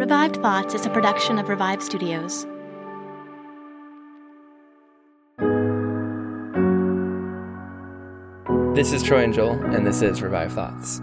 Revived Thoughts is a production of Revive Studios. This is Troy and Joel, and this is Revive Thoughts.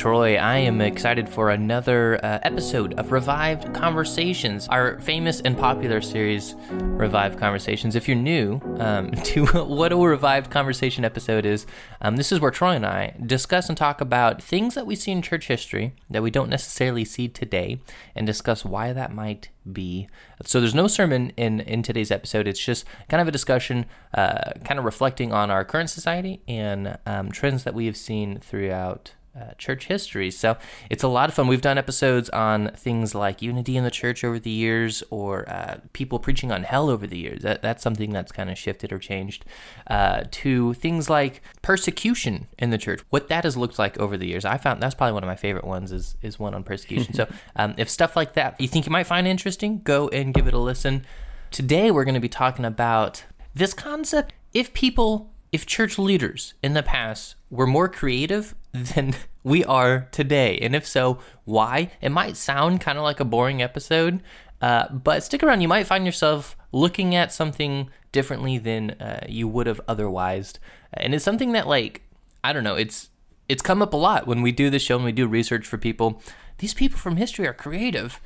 Troy, I am excited for another uh, episode of Revived Conversations, our famous and popular series, Revived Conversations. If you're new um, to what a Revived Conversation episode is, um, this is where Troy and I discuss and talk about things that we see in church history that we don't necessarily see today and discuss why that might be. So there's no sermon in, in today's episode. It's just kind of a discussion, uh, kind of reflecting on our current society and um, trends that we have seen throughout uh, church history. So it's a lot of fun. We've done episodes on things like unity in the church over the years, or uh, people preaching on hell over the years. That, that's something that's kind of shifted or changed. Uh, to things like persecution in the church, what that has looked like over the years. I found that's probably one of my favorite ones. Is is one on persecution. so um, if stuff like that you think you might find interesting, go and give it a listen. Today we're going to be talking about this concept. If people if church leaders in the past were more creative than we are today. And if so, why? It might sound kind of like a boring episode, uh, but stick around. You might find yourself looking at something differently than uh, you would have otherwise. And it's something that, like, I don't know, it's it's come up a lot when we do this show and we do research for people. These people from history are creative.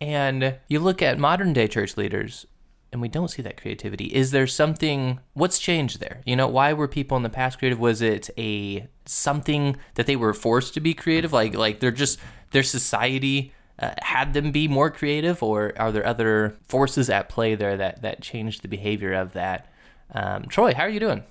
And you look at modern day church leaders, and we don't see that creativity. Is there something what's changed there? You know, why were people in the past creative? Was it a something that they were forced to be creative? Like like they're just their society uh, had them be more creative, or are there other forces at play there that that changed the behavior of that? Um, Troy, how are you doing?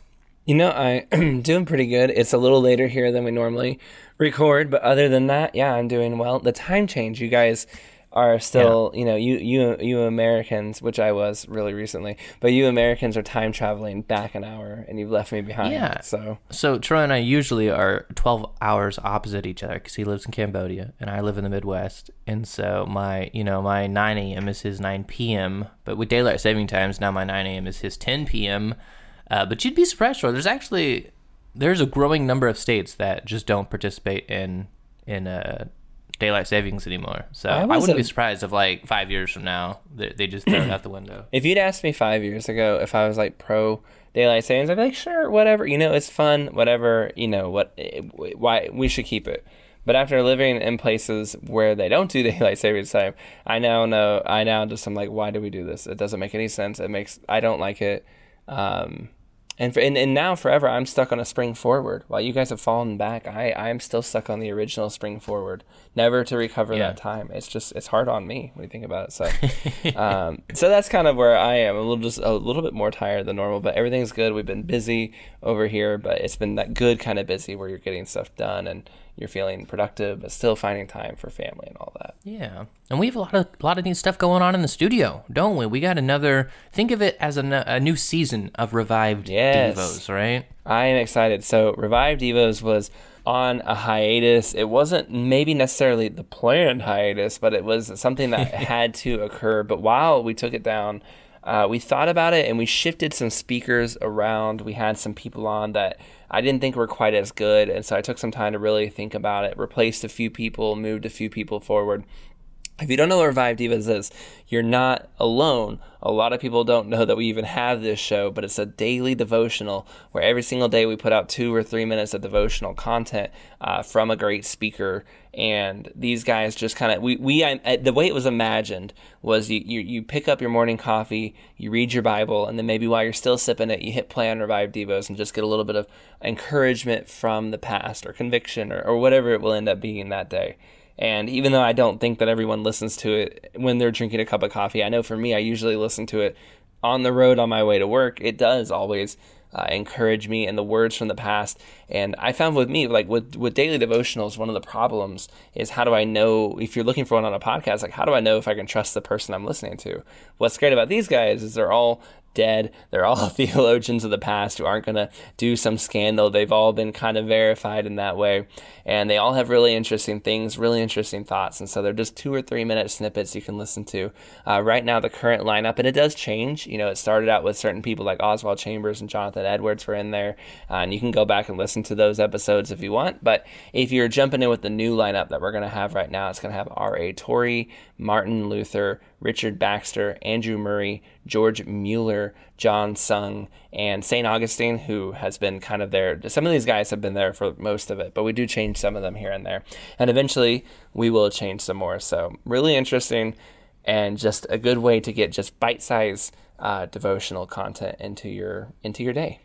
You know, I'm doing pretty good. It's a little later here than we normally record, but other than that, yeah, I'm doing well. The time change, you guys are still yeah. you know you you you Americans, which I was really recently, but you Americans are time traveling back an hour, and you've left me behind. Yeah. So so Troy and I usually are twelve hours opposite each other because he lives in Cambodia and I live in the Midwest, and so my you know my nine a.m. is his nine p.m. But with daylight saving times, now my nine a.m. is his ten p.m. Uh, but you'd be surprised, Troy. There's actually there's a growing number of states that just don't participate in in a daylight savings anymore. So I, I wouldn't be surprised if like five years from now they, they just throw it out the window. If you'd asked me five years ago if I was like pro daylight savings, I'd be like, sure, whatever. You know, it's fun, whatever. You know what? Eh, why we should keep it. But after living in places where they don't do daylight savings time, I now know. I now just I'm like, why do we do this? It doesn't make any sense. It makes I don't like it. Um, and, for, and and now forever I'm stuck on a spring forward. While you guys have fallen back, I I'm still stuck on the original spring forward, never to recover yeah. that time. It's just it's hard on me when you think about it. So, um, so that's kind of where I am. A little just a little bit more tired than normal, but everything's good. We've been busy over here, but it's been that good kind of busy where you're getting stuff done and you're feeling productive, but still finding time for family and all that. Yeah, and we have a lot of a lot of neat stuff going on in the studio, don't we? We got another. Think of it as a, a new season of revived yes. Devos, right? I am excited. So, revived Devos was on a hiatus. It wasn't maybe necessarily the planned hiatus, but it was something that had to occur. But while we took it down, uh, we thought about it and we shifted some speakers around. We had some people on that I didn't think we were quite as good. And so I took some time to really think about it, replaced a few people, moved a few people forward. If you don't know what Revive Devos is, you're not alone. A lot of people don't know that we even have this show, but it's a daily devotional where every single day we put out two or three minutes of devotional content uh, from a great speaker. And these guys just kind of we we uh, the way it was imagined was you, you you pick up your morning coffee, you read your Bible, and then maybe while you're still sipping it, you hit play on Revive Devos and just get a little bit of encouragement from the past or conviction or, or whatever it will end up being that day. And even though I don't think that everyone listens to it when they're drinking a cup of coffee, I know for me, I usually listen to it on the road on my way to work. It does always uh, encourage me and the words from the past. And I found with me, like with, with daily devotionals, one of the problems is how do I know if you're looking for one on a podcast, like how do I know if I can trust the person I'm listening to? What's great about these guys is they're all dead. They're all theologians of the past who aren't going to do some scandal. They've all been kind of verified in that way. And they all have really interesting things, really interesting thoughts. And so they're just two or three minute snippets you can listen to. Uh, right now, the current lineup, and it does change. You know, it started out with certain people like Oswald Chambers and Jonathan Edwards were in there. Uh, and you can go back and listen to those episodes if you want. But if you're jumping in with the new lineup that we're going to have right now, it's going to have R.A. Torrey, Martin Luther, Richard Baxter, Andrew Murray, George Mueller, John Sung, and St. Augustine, who has been kind of there. Some of these guys have been there for most of it, but we do change some of them here and there. And eventually we will change some more. So, really interesting and just a good way to get just bite sized uh, devotional content into your into your day.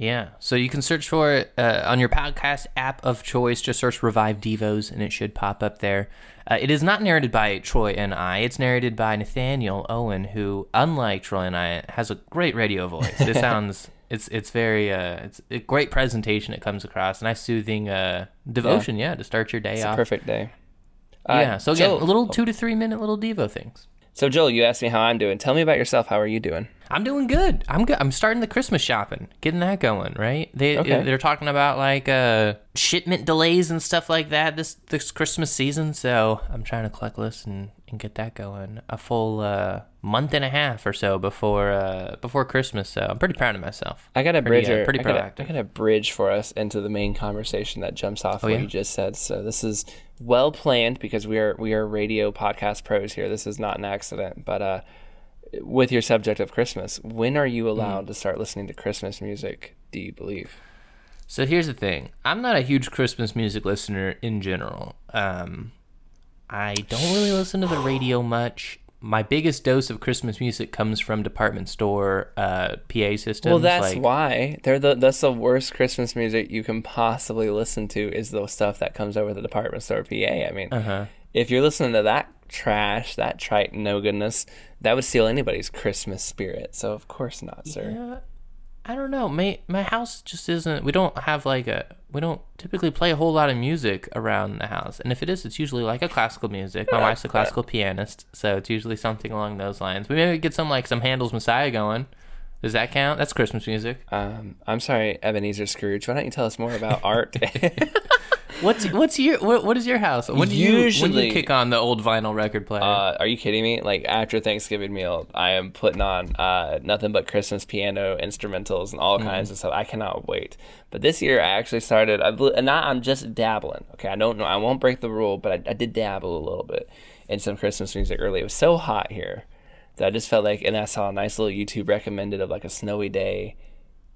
Yeah. So you can search for it uh, on your podcast app of choice. Just search Revive Devos and it should pop up there. Uh, it is not narrated by Troy and I. It's narrated by Nathaniel Owen, who, unlike Troy and I, has a great radio voice. It sounds. It's it's very uh it's a great presentation it comes across nice soothing uh devotion yeah, yeah to start your day it's off. a perfect day. yeah. So again, Joel, little two to three minute little devo things. So Joel, you asked me how I'm doing. Tell me about yourself. How are you doing? I'm doing good. I'm good. I'm starting the Christmas shopping, getting that going. Right? They okay. they're talking about like uh, shipment delays and stuff like that this this Christmas season. So I'm trying to collect lists and, and get that going. A full uh, month and a half or so before uh, before Christmas. So I'm pretty proud of myself. I got a pretty, bridge. Uh, pretty I proactive. Got a, I got a bridge for us into the main conversation that jumps off oh, what yeah? you just said. So this is well planned because we are we are radio podcast pros here. This is not an accident, but uh with your subject of Christmas, when are you allowed mm. to start listening to Christmas music? Do you believe? So here's the thing: I'm not a huge Christmas music listener in general. Um, I don't really listen to the radio much. My biggest dose of Christmas music comes from department store uh, PA systems. Well, that's like, why they're the that's the worst Christmas music you can possibly listen to is the stuff that comes over the department store PA. I mean, uh-huh. if you're listening to that trash, that trite no goodness, that would steal anybody's Christmas spirit. So of course not, sir. Yeah, I don't know. My my house just isn't. We don't have like a. We don't typically play a whole lot of music around the house, and if it is, it's usually like a classical music. My wife's a classical pianist, so it's usually something along those lines. We maybe get some like some Handel's Messiah going. Does that count? That's Christmas music. Um, I'm sorry, Ebenezer Scrooge. Why don't you tell us more about art? What's what's your what, what is your house? When do you Usually, when do you kick on the old vinyl record player? Uh, are you kidding me? Like after Thanksgiving meal, I am putting on uh, nothing but Christmas piano instrumentals and all mm. kinds of stuff. I cannot wait. But this year, I actually started. I, and now I'm just dabbling. Okay, I don't know. I won't break the rule, but I, I did dabble a little bit in some Christmas music early. It was so hot here that I just felt like, and I saw a nice little YouTube recommended of like a snowy day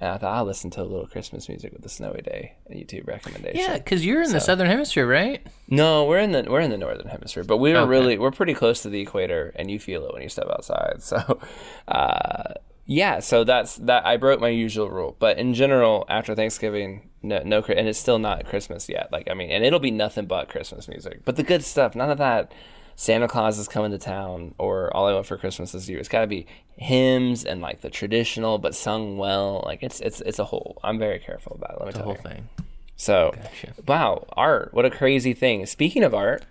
and I thought I'll listen to a little Christmas music with the snowy day, a YouTube recommendation. Yeah, because you're in so, the southern hemisphere, right? No, we're in the we're in the northern hemisphere, but we're okay. really we're pretty close to the equator, and you feel it when you step outside. So, uh, yeah, so that's that. I broke my usual rule, but in general, after Thanksgiving, no, no, and it's still not Christmas yet. Like I mean, and it'll be nothing but Christmas music, but the good stuff, none of that Santa Claus is coming to town or All I Want for Christmas is You. It's got to be hymns and like the traditional, but sung well. Like it's it's it's a whole. I'm very careful about it. Let me the tell whole you. thing. So, gotcha. wow, art! What a crazy thing. Speaking of art,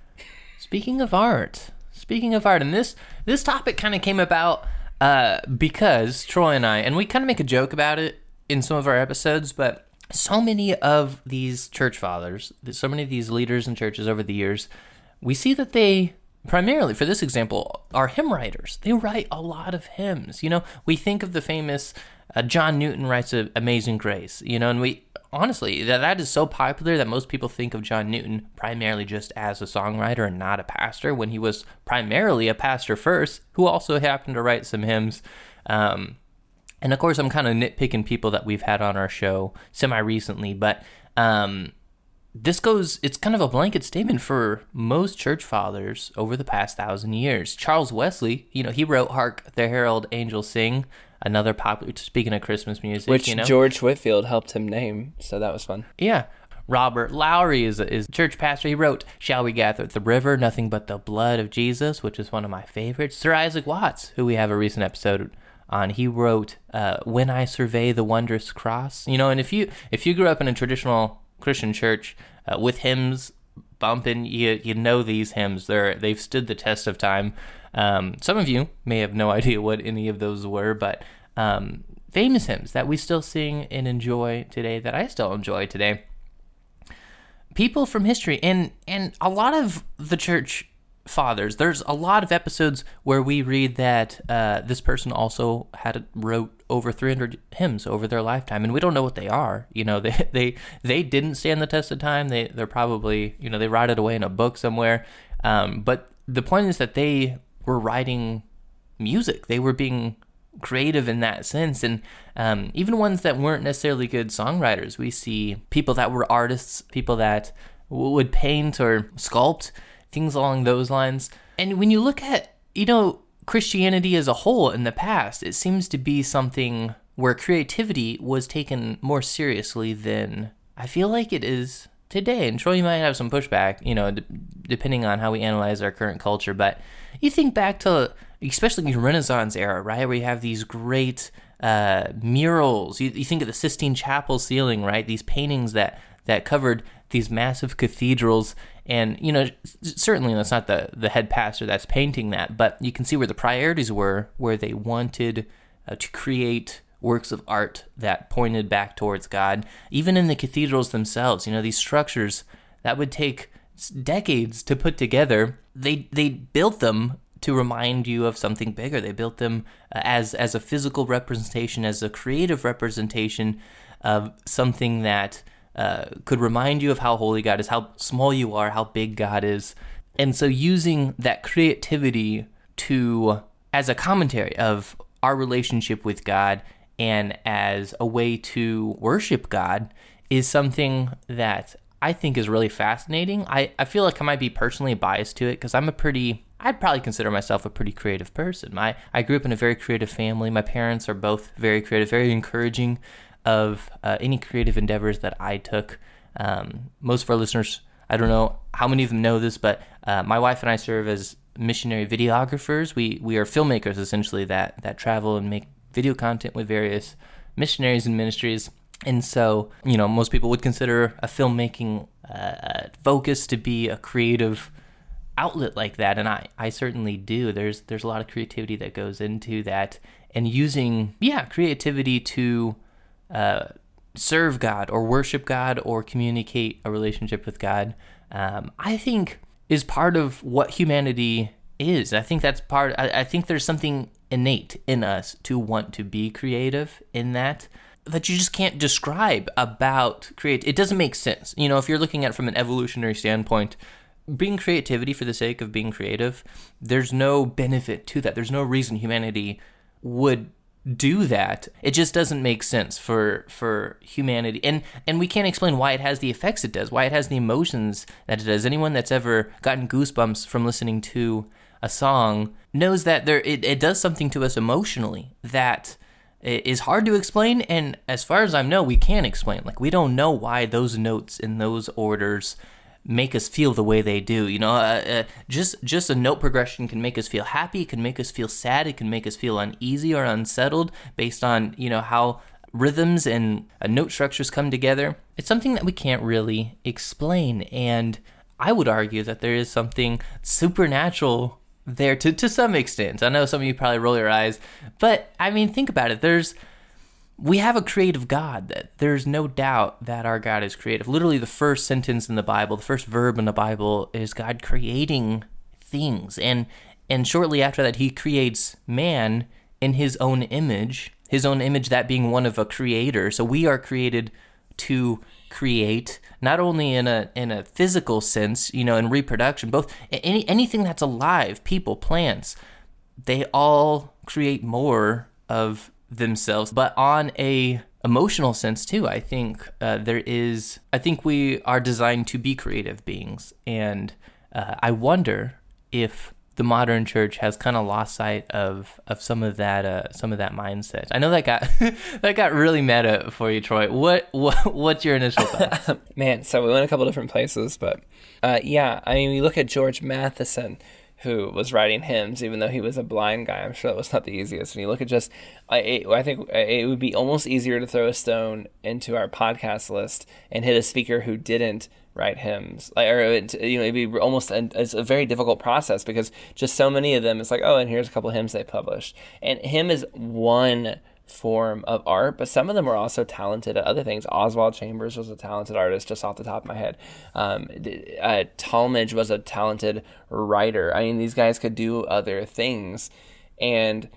speaking of art, speaking of art, and this this topic kind of came about uh, because Troy and I, and we kind of make a joke about it in some of our episodes, but so many of these church fathers, so many of these leaders in churches over the years, we see that they primarily, for this example, are hymn writers. They write a lot of hymns. You know, we think of the famous uh, John Newton writes a Amazing Grace, you know, and we honestly that that is so popular that most people think of John Newton primarily just as a songwriter and not a pastor when he was primarily a pastor first, who also happened to write some hymns. Um, and of course, I'm kind of nitpicking people that we've had on our show semi recently, but um, this goes, it's kind of a blanket statement for most church fathers over the past thousand years. Charles Wesley, you know, he wrote Hark the Herald Angels Sing, another popular, speaking of Christmas music, Which you know? George Whitefield helped him name, so that was fun. Yeah. Robert Lowry is a, is church pastor. He wrote "Shall We Gather at the River?" Nothing but the blood of Jesus, which is one of my favorites. Sir Isaac Watts, who we have a recent episode on, he wrote uh, "When I Survey the Wondrous Cross." You know, and if you if you grew up in a traditional Christian church uh, with hymns bumping, you you know these hymns. They're they've stood the test of time. Um, some of you may have no idea what any of those were, but um, famous hymns that we still sing and enjoy today, that I still enjoy today people from history and and a lot of the church fathers. There's a lot of episodes where we read that uh, this person also had wrote over 300 hymns over their lifetime and we don't know what they are you know. They they they didn't stand the test of time. They they're probably you know they it away in a book somewhere. Um, but the point is that they were writing music. They were being creative in that sense. And um, even ones that weren't necessarily good songwriters, we see people that were artists, people that would paint or sculpt, things along those lines. And when you look at, you know, Christianity as a whole in the past, it seems to be something where creativity was taken more seriously than I feel like it is today. And Troy, you might have some pushback, you know, d- depending on how we analyze our current culture. But you think back to especially the Renaissance era, right, where you have these great uh, murals. You, you think of the Sistine Chapel ceiling, right? These paintings that that covered these massive cathedrals, and you know, certainly that's not the the head pastor that's painting that, but you can see where the priorities were, where they wanted uh, to create works of art that pointed back towards God. Even in the cathedrals themselves, you know, these structures that would take decades to put together, they they built them to remind you of something bigger. They built them uh, as as a physical representation, as a creative representation of something that uh, could remind you of how holy God is, how small you are, how big God is, and so using that creativity to as a commentary of our relationship with God and as a way to worship God is something that I think is really fascinating. I, I feel like I might be personally biased to it because I'm a pretty I'd probably consider myself a pretty creative person. My I grew up in a very creative family. My parents are both very creative, very encouraging of uh, any creative endeavors that I took. Um, most of our listeners, I don't know how many of them know this, but uh, my wife and I serve as missionary videographers. We we are filmmakers essentially that that travel and make video content with various missionaries and ministries. And so, you know, most people would consider a filmmaking uh, focus to be a creative outlet like that and I, I certainly do there's there's a lot of creativity that goes into that and using yeah creativity to uh, serve God or worship God or communicate a relationship with God um, I think is part of what humanity is I think that's part I, I think there's something innate in us to want to be creative in that that you just can't describe about create it doesn't make sense you know if you're looking at it from an evolutionary standpoint being creativity for the sake of being creative, there's no benefit to that. There's no reason humanity would do that. It just doesn't make sense for for humanity. And and we can't explain why it has the effects it does, why it has the emotions that it does. Anyone that's ever gotten goosebumps from listening to a song knows that there it, it does something to us emotionally that is hard to explain and as far as I know we can't explain. Like we don't know why those notes in those orders make us feel the way they do. You know, uh, uh, just just a note progression can make us feel happy, it can make us feel sad, it can make us feel uneasy or unsettled based on you know how rhythms and uh, note structures come together. It's something that we can't really explain, and I would argue that there is something supernatural there to to some extent. I know some of you probably roll your eyes, but I mean, think about it. There's we have a creative God. That there's no doubt that our God is creative. Literally, the first sentence in the Bible, the first verb in the Bible, is God creating things, and and shortly after that, He creates man in His own image. His own image, that being one of a creator. So we are created to create not only in a in a physical sense you know in reproduction both any anything that's alive people plants they all create more of themselves but on a emotional sense too i think uh, there is i think we are designed to be creative beings and uh, i wonder if the modern church has kind of lost sight of of some of that uh, some of that mindset. I know that got that got really meta for you, Troy. What, what what's your initial thoughts? Man, so we went a couple different places, but uh, yeah, I mean, we look at George Matheson, who was writing hymns, even though he was a blind guy. I'm sure that was not the easiest. And you look at just, I, I think it would be almost easier to throw a stone into our podcast list and hit a speaker who didn't write hymns like or it, you know it'd be almost it's a very difficult process because just so many of them it's like oh and here's a couple hymns they published and hymn is one form of art but some of them were also talented at other things. Oswald chambers was a talented artist just off the top of my head. Um, uh, talmage was a talented writer. I mean these guys could do other things. And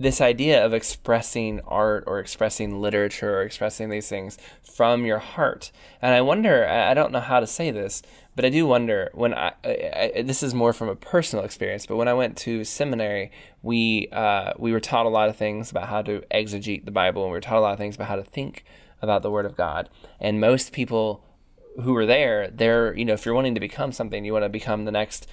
this idea of expressing art or expressing literature or expressing these things from your heart. And I wonder, I don't know how to say this, but I do wonder when I, I, I this is more from a personal experience, but when I went to seminary, we uh, we were taught a lot of things about how to exegete the Bible, and we were taught a lot of things about how to think about the Word of God. And most people who were there, they're you know, if you're wanting to become something, you want to become the next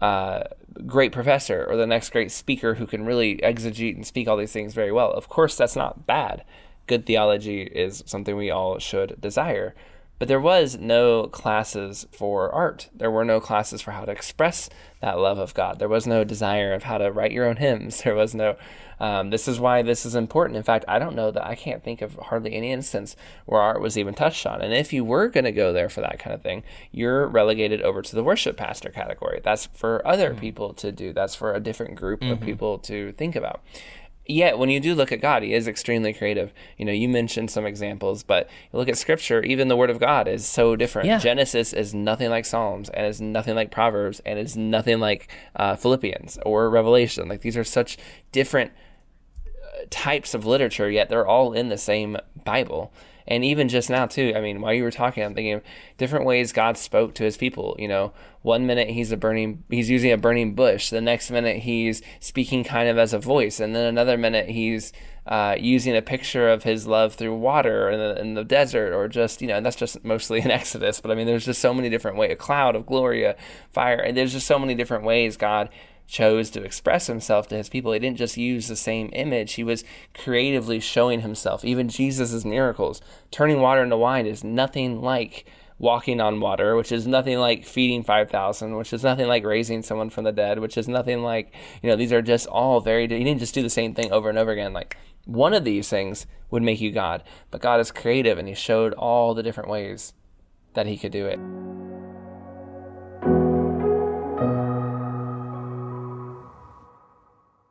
uh, great professor or the next great speaker who can really exegete and speak all these things very well. Of course, that's not bad. Good theology is something we all should desire. But there was no classes for art. There were no classes for how to express that love of God. There was no desire of how to write your own hymns. There was no. Um, this is why this is important. In fact, I don't know that I can't think of hardly any instance where art was even touched on. And if you were going to go there for that kind of thing, you're relegated over to the worship pastor category. That's for other mm-hmm. people to do. That's for a different group mm-hmm. of people to think about yet when you do look at God, he is extremely creative. You know, you mentioned some examples, but you look at scripture, even the word of God is so different. Yeah. Genesis is nothing like Psalms and is nothing like Proverbs and is nothing like uh, Philippians or Revelation. Like these are such different uh, types of literature, yet they're all in the same Bible. And even just now, too, I mean, while you were talking, I'm thinking of different ways God spoke to his people. You know, one minute he's a burning, he's using a burning bush. The next minute he's speaking kind of as a voice. And then another minute he's uh, using a picture of his love through water in the, in the desert or just, you know, and that's just mostly in Exodus. But I mean, there's just so many different ways, a cloud of glory, a fire. And there's just so many different ways God chose to express himself to his people. He didn't just use the same image, he was creatively showing himself. Even Jesus' miracles, turning water into wine, is nothing like walking on water, which is nothing like feeding 5,000, which is nothing like raising someone from the dead, which is nothing like, you know, these are just all very, he didn't just do the same thing over and over again. Like one of these things would make you God, but God is creative and he showed all the different ways that he could do it.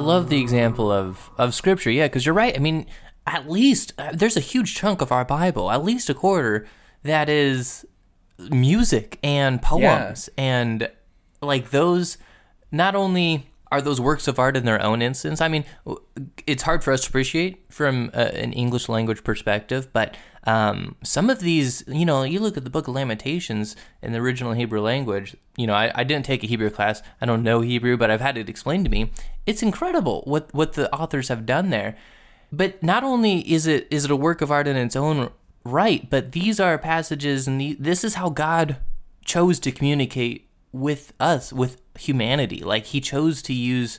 Love the example of of scripture. Yeah, because you're right. I mean, at least uh, there's a huge chunk of our Bible, at least a quarter, that is music and poems yeah. and like those. Not only are those works of art in their own instance? I mean, it's hard for us to appreciate from uh, an English language perspective, but um, some of these, you know, you look at the Book of Lamentations in the original Hebrew language. You know, I, I didn't take a Hebrew class. I don't know Hebrew, but I've had it explained to me. It's incredible what what the authors have done there. But not only is it is it a work of art in its own right, but these are passages, and the, this is how God chose to communicate with us, with humanity. Like he chose to use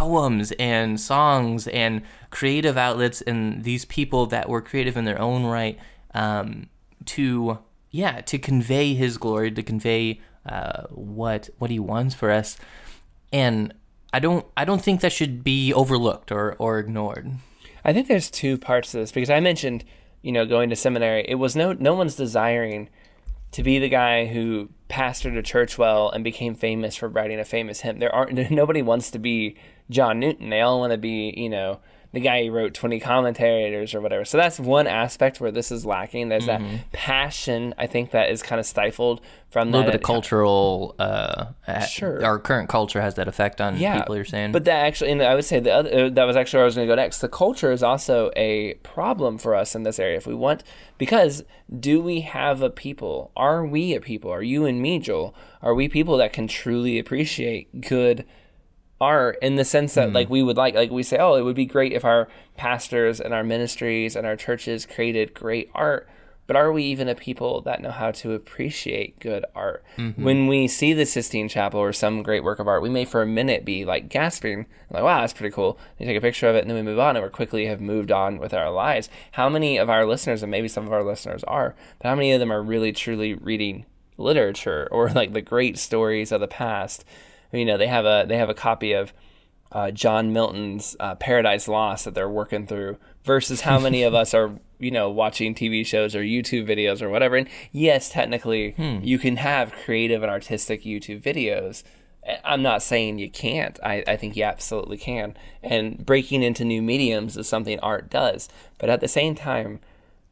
poems and songs and creative outlets and these people that were creative in their own right um, to yeah to convey his glory to convey uh, what what he wants for us and I don't I don't think that should be overlooked or or ignored. I think there's two parts to this because I mentioned you know going to seminary it was no no one's desiring to be the guy who pastored a church well and became famous for writing a famous hymn. There aren't nobody wants to be John Newton. They all want to be, you know, the guy who wrote 20 commentators or whatever. So that's one aspect where this is lacking. There's mm-hmm. that passion, I think, that is kind of stifled from a little bit of cultural. Uh, sure. Our current culture has that effect on yeah, people, you're saying. But that actually, and I would say the other, uh, that was actually where I was going to go next. The culture is also a problem for us in this area. If we want, because do we have a people? Are we a people? Are you and me, Joel? Are we people that can truly appreciate good? Art in the sense that mm. like we would like like we say oh it would be great if our pastors and our ministries and our churches created great art but are we even a people that know how to appreciate good art mm-hmm. when we see the sistine chapel or some great work of art we may for a minute be like gasping like wow that's pretty cool you take a picture of it and then we move on and we quickly have moved on with our lives how many of our listeners and maybe some of our listeners are but how many of them are really truly reading literature or like the great stories of the past you know they have a they have a copy of uh, John Milton's uh, Paradise Lost that they're working through versus how many of us are you know watching TV shows or YouTube videos or whatever. And yes, technically hmm. you can have creative and artistic YouTube videos. I'm not saying you can't. I, I think you absolutely can. And breaking into new mediums is something art does. But at the same time,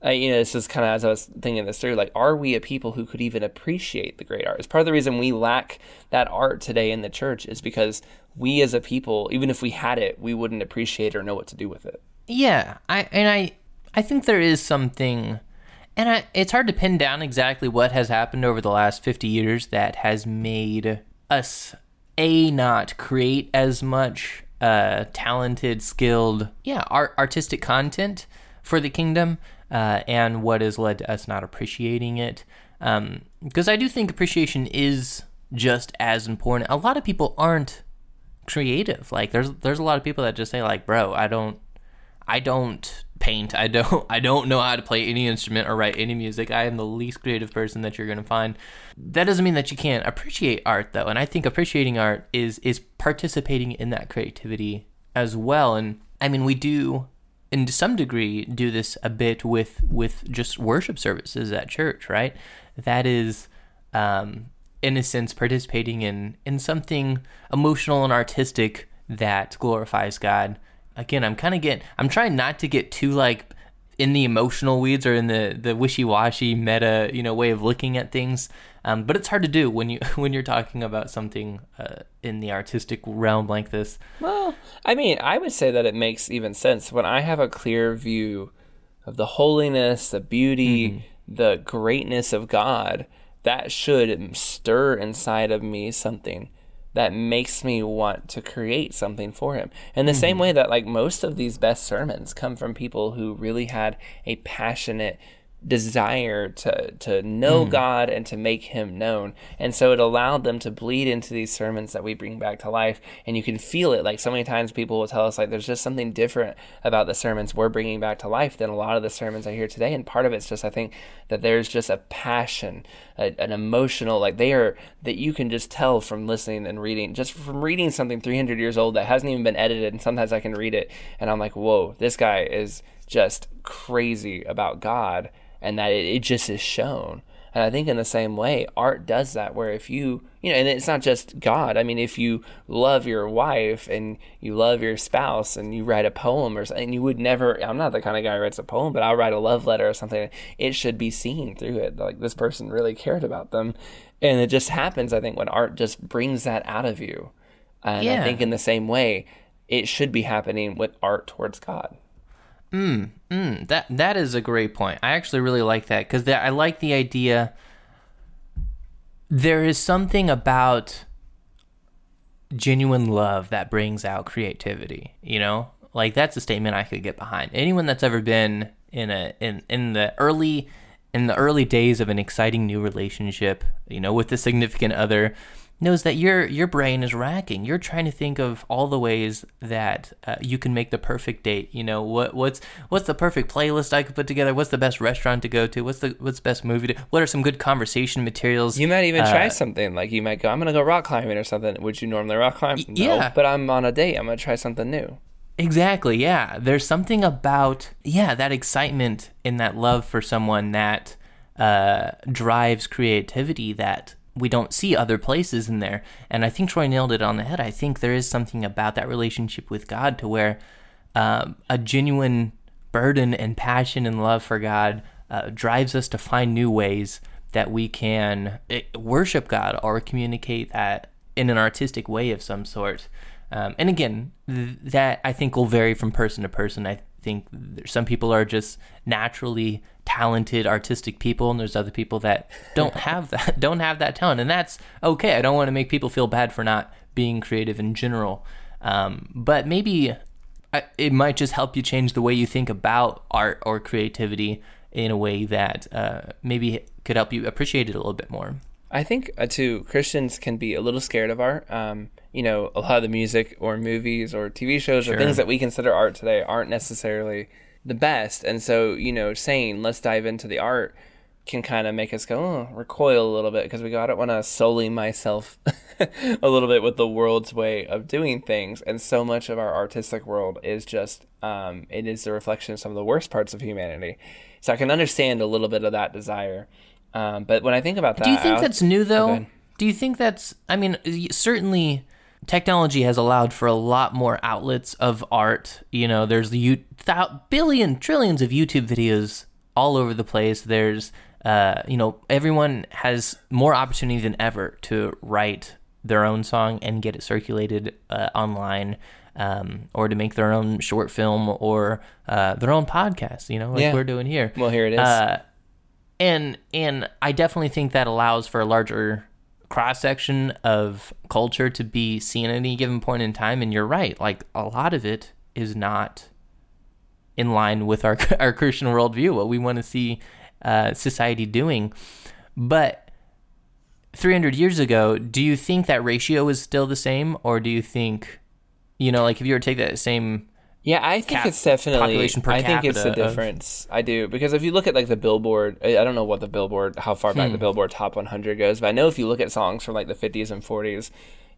uh, you know, this is kind of as I was thinking this through, like, are we a people who could even appreciate the great art? It's part of the reason we lack that art today in the church is because we as a people, even if we had it, we wouldn't appreciate or know what to do with it. Yeah, I and I, I think there is something, and I, it's hard to pin down exactly what has happened over the last fifty years that has made us a not create as much uh, talented, skilled, yeah, art, artistic content for the kingdom uh, and what has led to us not appreciating it. Because um, I do think appreciation is just as important. A lot of people aren't creative. Like there's there's a lot of people that just say like, bro, I don't I don't paint. I don't I don't know how to play any instrument or write any music. I am the least creative person that you're going to find. That doesn't mean that you can't appreciate art though. And I think appreciating art is is participating in that creativity as well. And I mean, we do to some degree do this a bit with with just worship services at church right? That is um, in a sense participating in in something emotional and artistic that glorifies god. Again i'm kind of getting i'm trying not to get too like in the emotional weeds or in the the wishy-washy meta you know way of looking at things um, but it's hard to do when you when you're talking about something uh, in the artistic realm like this. Well, I mean, I would say that it makes even sense when I have a clear view of the holiness, the beauty, mm-hmm. the greatness of God. That should stir inside of me something that makes me want to create something for him. In the mm-hmm. same way that like most of these best sermons come from people who really had a passionate desire to to know mm. God and to make him known. And so it allowed them to bleed into these sermons that we bring back to life and you can feel it like so many times people will tell us like there's just something different about the sermons we're bringing back to life than a lot of the sermons I hear today and part of it's just I think that there's just a passion, a, an emotional like they are that you can just tell from listening and reading just from reading something 300 years old that hasn't even been edited and sometimes I can read it and I'm like, "Whoa, this guy is just crazy about God." And that it, it just is shown. And I think in the same way, art does that, where if you, you know, and it's not just God. I mean, if you love your wife and you love your spouse and you write a poem or something, you would never, I'm not the kind of guy who writes a poem, but I'll write a love letter or something. It should be seen through it. Like this person really cared about them. And it just happens, I think, when art just brings that out of you. And Yeah. I think in the same way, it should be happening with art towards God. Mm, Mm, that that is a great point. I actually really like that because I like the idea. There is something about genuine love that brings out creativity. You know, like that's a statement I could get behind. Anyone that's ever been in a in in the early in the early days of an exciting new relationship, you know, with a significant other, knows that your your brain is racking. You're trying to think of all the ways that uh, you can make the perfect date. You know, what what's what's the perfect playlist I could put together? What's the best restaurant to go to? What's the what's the best movie to? What are some good conversation materials? You might even Uh, try something like you might go, I'm gonna go rock climbing or something. Would you normally rock climb? No, yeah. but I'm on a date. I'm gonna try something new. Exactly, yeah. There's something about, yeah, that excitement and that love for someone that uh, drives creativity that we don't see other places in there. And I think Troy nailed it on the head. I think there is something about that relationship with God to where um, a genuine burden and passion and love for God uh, drives us to find new ways that we can eh, worship God or communicate that in an artistic way of some sort. Um, and again, th- that I think will vary from person to person. I think some people are just naturally talented, artistic people, and there's other people that don't have that, don't have that talent, and that's okay. I don't want to make people feel bad for not being creative in general, um, but maybe I, it might just help you change the way you think about art or creativity in a way that uh, maybe could help you appreciate it a little bit more. I think uh, too Christians can be a little scared of art. Um, you know, a lot of the music or movies or TV shows or things that we consider art today aren't necessarily the best, and so you know, saying let's dive into the art can kind of make us go oh, recoil a little bit because we go I don't want to sully myself a little bit with the world's way of doing things, and so much of our artistic world is just um, it is the reflection of some of the worst parts of humanity. So I can understand a little bit of that desire. Um, but when I think about that, Do you think that's new though? Do you think that's? I mean, certainly, technology has allowed for a lot more outlets of art. You know, there's the thou- billion trillions of YouTube videos all over the place. There's, uh, you know, everyone has more opportunity than ever to write their own song and get it circulated uh, online. Um, or to make their own short film or uh, their own podcast, you know, like Yeah. we're doing here. Well, here it is. And and I definitely think that allows for a larger cross section of culture to be seen at any given point in time. And you're right, like a lot of it is not in line with our our Christian worldview, what we want to see uh, society doing. But 300 years ago, do you think that ratio is still the same, or do you think, you know, like if you were to take that same Yeah, I think it's definitely. I think it's the capita of- difference. I do because if you look at like the Billboard, I don't know what the Billboard, how far Hmm. back the Billboard Top 100 goes, but I know if you look at songs from like the 50s and 40s,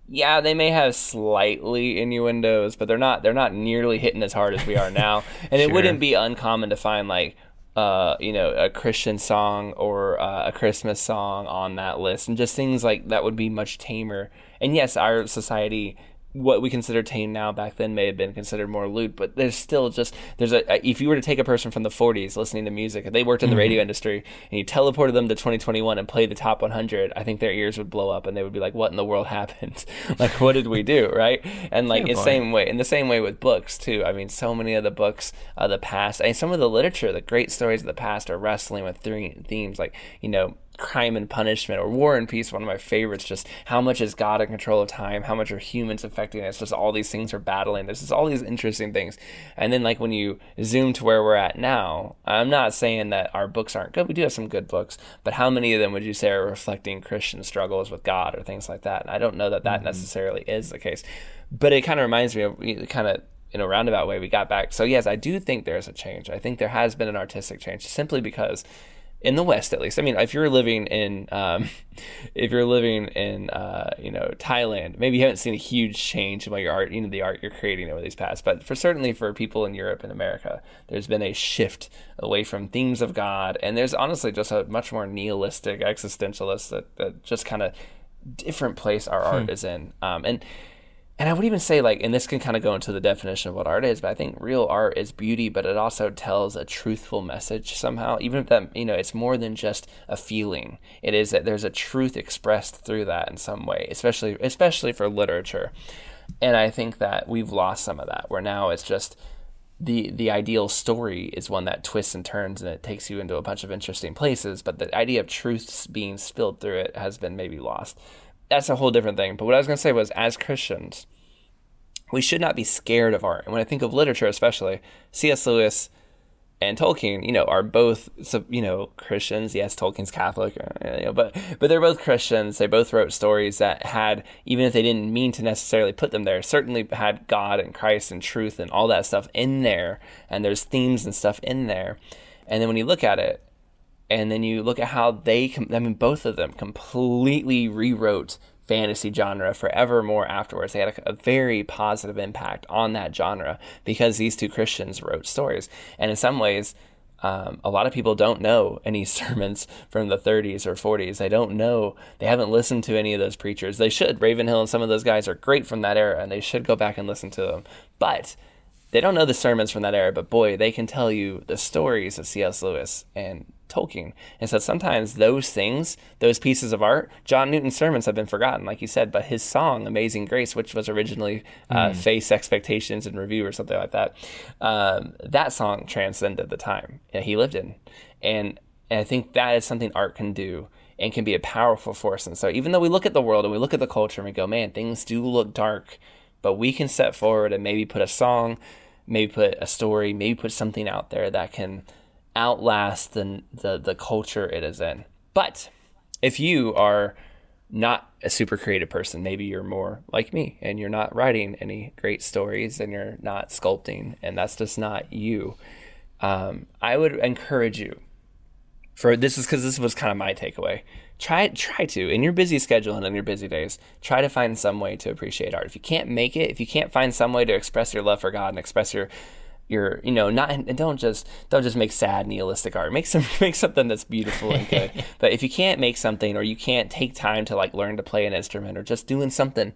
yeah, they may have slightly innuendos, but they're not. They're not nearly hitting as hard as we are now. And it wouldn't be uncommon to find like. Uh, you know, a Christian song or uh, a Christmas song on that list, and just things like that would be much tamer. And yes, our society what we consider tame now back then may have been considered more lewd, but there's still just there's a if you were to take a person from the 40s listening to music, if they worked in the mm-hmm. radio industry, and you teleported them to 2021 and played the top 100, I think their ears would blow up and they would be like, "What in the world happened? like, what did we do?" Right? And like Fair point. same way in the same way with books too. I mean, so many of the books of the past and some of the literature, the great stories of the past are wrestling with three themes like you know crime and punishment or war and peace one of my favorites just how much is god in control of time? How much are humans affecting us? Just all these things are battling there's just all these interesting things. And then like when you zoom to where we're at now i'm not saying that our books aren't good. We do have some good books but how many of them would you say are reflecting christian struggles with god or things like that? And i don't know that that mm-hmm. necessarily is the case but it kind of reminds me of kind of in a roundabout way we got back. So yes i do think there's a change. I think there has been an artistic change simply because in the West, at least. I mean, if you're living in, um, if you're living in, uh, you know, Thailand, maybe you haven't seen a huge change in what your art, you know, the art you're creating over these past. But for certainly for people in Europe and America, there's been a shift away from themes of God, and there's honestly just a much more nihilistic, existentialist, that, that just kind of different place our art is in. Um, and and I would even say like, and this can kind of go into the definition of what art is, but I think real art is beauty, but it also tells a truthful message somehow. Even if that, you know, it's more than just a feeling. It is that there's a truth expressed through that in some way, especially especially for literature. And I think that we've lost some of that where now it's just the the ideal story is one that twists and turns and it takes you into a bunch of interesting places, but the idea of truths being spilled through it has been maybe lost. That's a whole different thing. But what I was going to say was as Christians, we should not be scared of art. And when I think of literature especially, C.S. Lewis and Tolkien, you know, are both, you know, Christians. Yes, Tolkien's Catholic, uh, you know, but but they're both Christians. They both wrote stories that had, even if they didn't mean to necessarily put them there, certainly had God and Christ and truth and all that stuff in there. And there's themes and stuff in there. And then when you look at it, and then you look at how they, I mean, both of them completely rewrote fantasy genre forevermore afterwards. They had a, a, very positive impact on that genre because these two Christians wrote stories. And in some ways, um, a lot of people don't know any sermons from the 30s or 40s. They don't know, they haven't listened to any of those preachers. They should. Ravenhill and some of those guys are great from that era, and they should go back and listen to them. But they don't know the sermons from that era, but boy, they can tell you the stories of C.S. Lewis and Tolkien. And so sometimes those things, those pieces of art, John Newton's sermons have been forgotten, like you said, but his song, Amazing Grace, which was originally uh, mm. Face Expectations and Review or something like that, um, that song transcended the time that he lived in. And, and I think that is something art can do and can be a powerful force. And so even though we look at the world and we look at the culture and we go, man, things do look dark, but we can step forward and maybe put a song, maybe put a story, maybe put something out there that can outlast the, the, the culture it is in. But if you are not a super creative person, maybe you're more like me and you're not writing any great stories and you're not sculpting, and that's just not you. Um, I would encourage you for this is because this was kind of my takeaway. Try try to in your busy schedule and in your busy days, try to find some way to appreciate art. If you can't make it, if you can't find some way to express your love for God and express your your you know not and don't just don't just make sad nihilistic art. Make some make something that's beautiful and good. But if you can't make something or you can't take time to like learn to play an instrument or just doing something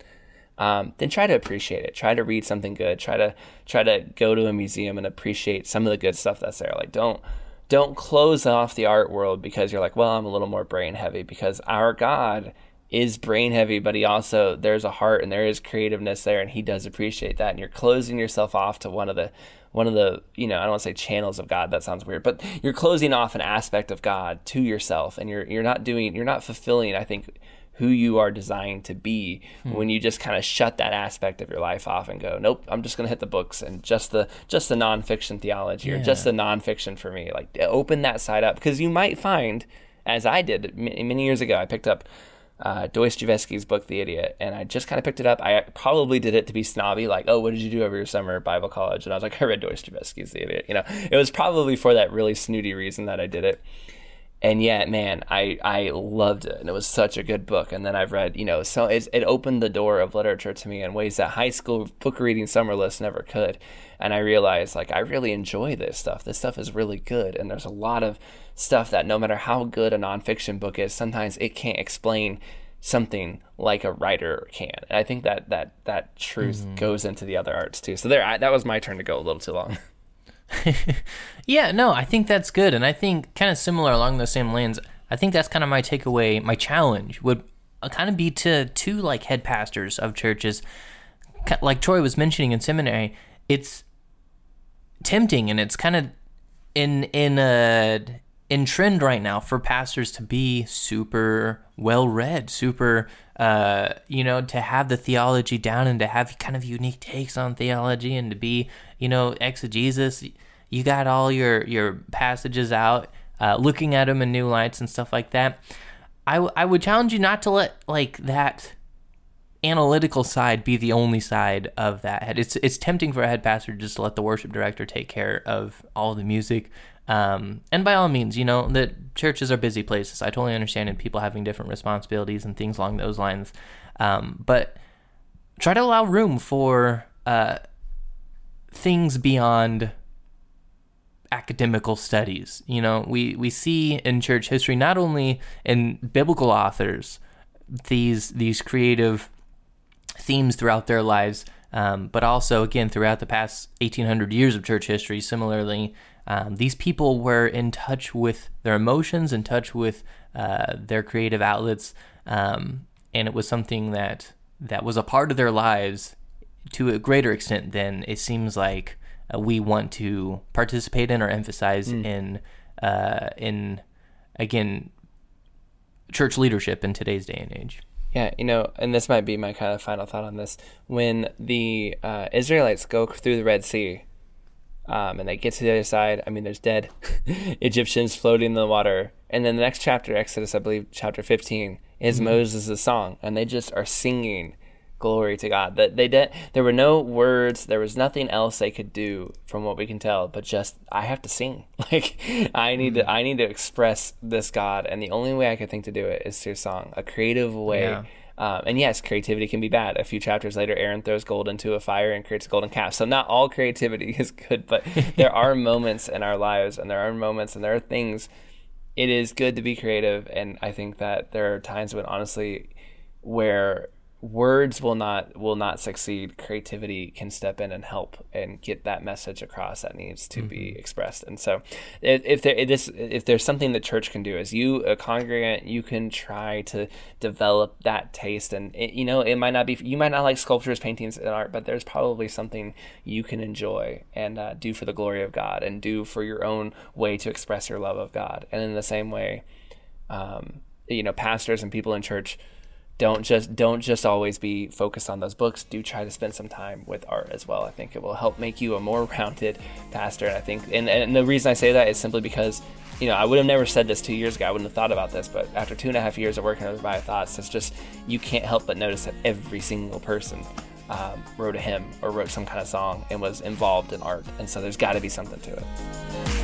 um, then try to appreciate it. Try to read something good. Try to try to go to a museum and appreciate some of the good stuff that's there. Like don't don't close off the art world because you're like well i'm a little more brain heavy because our god is brain heavy, but he also there's a heart and there is creativeness there, and he does appreciate that. And you're closing yourself off to one of the one of the you know I don't want to say channels of God. That sounds weird, but you're closing off an aspect of God to yourself, and you're you're not doing you're not fulfilling. I think who you are designed to be hmm. when you just kind of shut that aspect of your life off and go, nope, I'm just going to hit the books and just the just the nonfiction theology yeah. or just the nonfiction for me. Like open that side up because you might find, as I did many years ago, I picked up uh, Dostoevsky's book, The Idiot, and I just kind of picked it up. I probably did it to be snobby, like, oh, what did you do over your summer at Bible college? And I was like, I read Dostoevsky's The Idiot. You know, it was probably for that really snooty reason that I did it. And yet, man, I, I loved it, and it was such a good book. And then I've read, you know, so it opened the door of literature to me in ways that high school book reading summer lists never could. And I realized, like, I really enjoy this stuff. This stuff is really good, and there's a lot of stuff that no matter how good a nonfiction book is, sometimes it can't explain something like a writer can. And I think that that that truth mm-hmm. goes into the other arts too. So there, I, that was my turn to go a little too long. yeah, no, I think that's good, and I think kind of similar along those same lanes. I think that's kind of my takeaway. My challenge would uh, kind of be to two like head pastors of churches, like Troy was mentioning in seminary. It's tempting, and it's kind of in in a in trend right now for pastors to be super well read, super, uh, you know, to have the theology down and to have kind of unique takes on theology and to be, you know, exegesis. You got all your your passages out, uh, looking at them in new lights and stuff like that. I, w- I would challenge you not to let like that analytical side be the only side of that head. It's it's tempting for a head pastor just to let the worship director take care of all the music, um, and by all means, you know, that churches are busy places. I totally understand and people having different responsibilities and things along those lines. Um, but try to allow room for uh, things beyond academical studies. You know, we, we see in church history, not only in biblical authors, these these creative themes throughout their lives, um, but also again throughout the past 1800 years of church history. Similarly, um, these people were in touch with their emotions, in touch with uh, their creative outlets, um, and it was something that that was a part of their lives to a greater extent than it seems like uh, we want to participate in or emphasize mm. in uh, in again church leadership in today's day and age. Yeah, you know, and this might be my kind of final thought on this. When the uh, Israelites go through the Red Sea, um, and they get to the other side, I mean, there's dead Egyptians floating in the water. And then the next chapter, Exodus, I believe, chapter 15, is mm-hmm. Moses' song, and they just are singing glory to God. That they did. There were no words. There was nothing else they could do, from what we can tell. But just I have to sing. Like I need to. I need to express this God, and the only way I could think to do it is through song, a creative way. Yeah. Um, and yes, creativity can be bad. A few chapters later, Aaron throws gold into a fire and creates a golden calf. So not all creativity is good, but there are moments in our lives, and there are moments, and there are things. It is good to be creative, and I think that there are times when honestly, where words will not will not succeed. Creativity can step in and help and get that message across that needs to mm-hmm. be expressed. And so if, there if this if there's something the church can do as you a congregant you can try to develop that taste. And it, you know it might not be you might not like sculptures paintings and art but there's probably something you can enjoy and uh, do for the glory of god and do for your own way to express your love of god. And in the same way um, you know pastors and people in church don't just don't just always be focused on those books. Do try to spend some time with art as well. I think it will help make you a more rounded pastor. And i think and, and the reason i say that is simply because you know i would have never said this two years ago. I wouldn't have thought about this but after two and a half years of working with my thoughts it's just you can't help but notice that every single person um, wrote a hymn or wrote some kind of song and was involved in art. And so there's got to be something to it